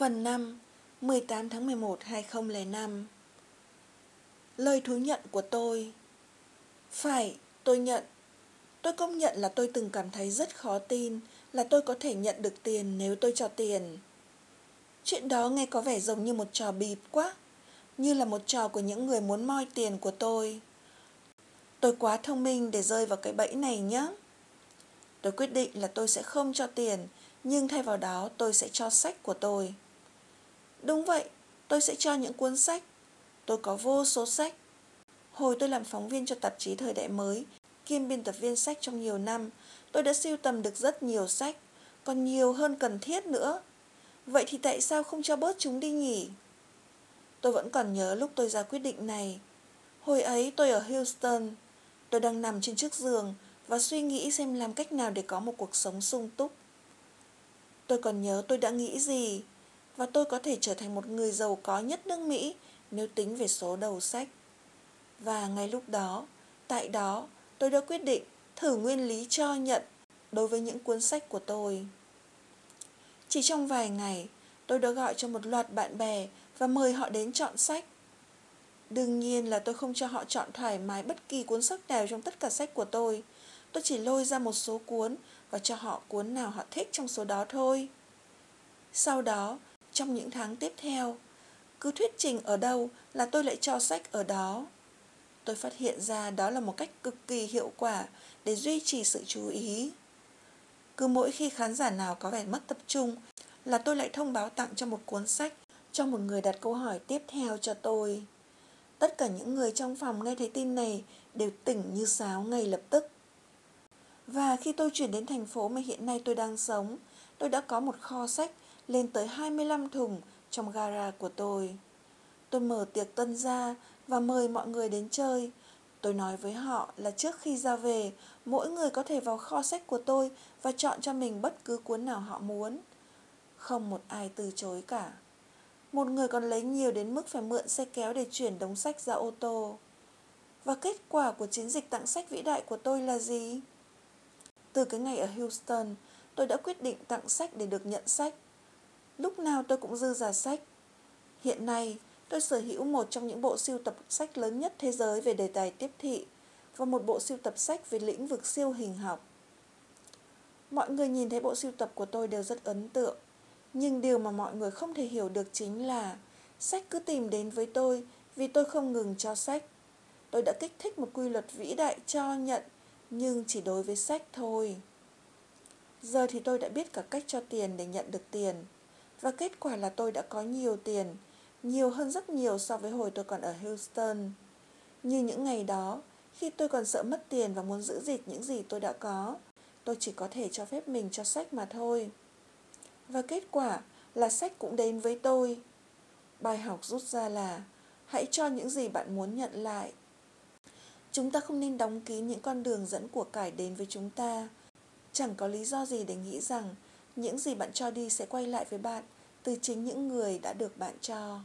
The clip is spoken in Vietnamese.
Phần 5 18 tháng 11 2005 Lời thú nhận của tôi Phải, tôi nhận Tôi công nhận là tôi từng cảm thấy rất khó tin là tôi có thể nhận được tiền nếu tôi cho tiền. Chuyện đó nghe có vẻ giống như một trò bịp quá, như là một trò của những người muốn moi tiền của tôi. Tôi quá thông minh để rơi vào cái bẫy này nhé. Tôi quyết định là tôi sẽ không cho tiền, nhưng thay vào đó tôi sẽ cho sách của tôi. Đúng vậy, tôi sẽ cho những cuốn sách. Tôi có vô số sách. Hồi tôi làm phóng viên cho tạp chí Thời đại mới, kiêm biên tập viên sách trong nhiều năm, tôi đã siêu tầm được rất nhiều sách, còn nhiều hơn cần thiết nữa. Vậy thì tại sao không cho bớt chúng đi nhỉ? Tôi vẫn còn nhớ lúc tôi ra quyết định này. Hồi ấy tôi ở Houston, tôi đang nằm trên chiếc giường và suy nghĩ xem làm cách nào để có một cuộc sống sung túc. Tôi còn nhớ tôi đã nghĩ gì và tôi có thể trở thành một người giàu có nhất nước Mỹ nếu tính về số đầu sách. Và ngay lúc đó, tại đó, tôi đã quyết định thử nguyên lý cho nhận đối với những cuốn sách của tôi. Chỉ trong vài ngày, tôi đã gọi cho một loạt bạn bè và mời họ đến chọn sách. Đương nhiên là tôi không cho họ chọn thoải mái bất kỳ cuốn sách nào trong tất cả sách của tôi. Tôi chỉ lôi ra một số cuốn và cho họ cuốn nào họ thích trong số đó thôi. Sau đó, trong những tháng tiếp theo, cứ thuyết trình ở đâu là tôi lại cho sách ở đó. Tôi phát hiện ra đó là một cách cực kỳ hiệu quả để duy trì sự chú ý. Cứ mỗi khi khán giả nào có vẻ mất tập trung là tôi lại thông báo tặng cho một cuốn sách cho một người đặt câu hỏi tiếp theo cho tôi. Tất cả những người trong phòng nghe thấy tin này đều tỉnh như sáo ngay lập tức. Và khi tôi chuyển đến thành phố mà hiện nay tôi đang sống, tôi đã có một kho sách lên tới 25 thùng trong gara của tôi. Tôi mở tiệc tân ra và mời mọi người đến chơi. Tôi nói với họ là trước khi ra về, mỗi người có thể vào kho sách của tôi và chọn cho mình bất cứ cuốn nào họ muốn. Không một ai từ chối cả. Một người còn lấy nhiều đến mức phải mượn xe kéo để chuyển đống sách ra ô tô. Và kết quả của chiến dịch tặng sách vĩ đại của tôi là gì? Từ cái ngày ở Houston, tôi đã quyết định tặng sách để được nhận sách. Lúc nào tôi cũng dư giả sách. Hiện nay, tôi sở hữu một trong những bộ siêu tập sách lớn nhất thế giới về đề tài tiếp thị và một bộ siêu tập sách về lĩnh vực siêu hình học. Mọi người nhìn thấy bộ siêu tập của tôi đều rất ấn tượng. Nhưng điều mà mọi người không thể hiểu được chính là sách cứ tìm đến với tôi vì tôi không ngừng cho sách. Tôi đã kích thích một quy luật vĩ đại cho nhận, nhưng chỉ đối với sách thôi. Giờ thì tôi đã biết cả cách cho tiền để nhận được tiền. Và kết quả là tôi đã có nhiều tiền, nhiều hơn rất nhiều so với hồi tôi còn ở Houston. Như những ngày đó, khi tôi còn sợ mất tiền và muốn giữ gìn những gì tôi đã có, tôi chỉ có thể cho phép mình cho sách mà thôi. Và kết quả là sách cũng đến với tôi. Bài học rút ra là hãy cho những gì bạn muốn nhận lại. Chúng ta không nên đóng kín những con đường dẫn của cải đến với chúng ta. Chẳng có lý do gì để nghĩ rằng những gì bạn cho đi sẽ quay lại với bạn, từ chính những người đã được bạn cho.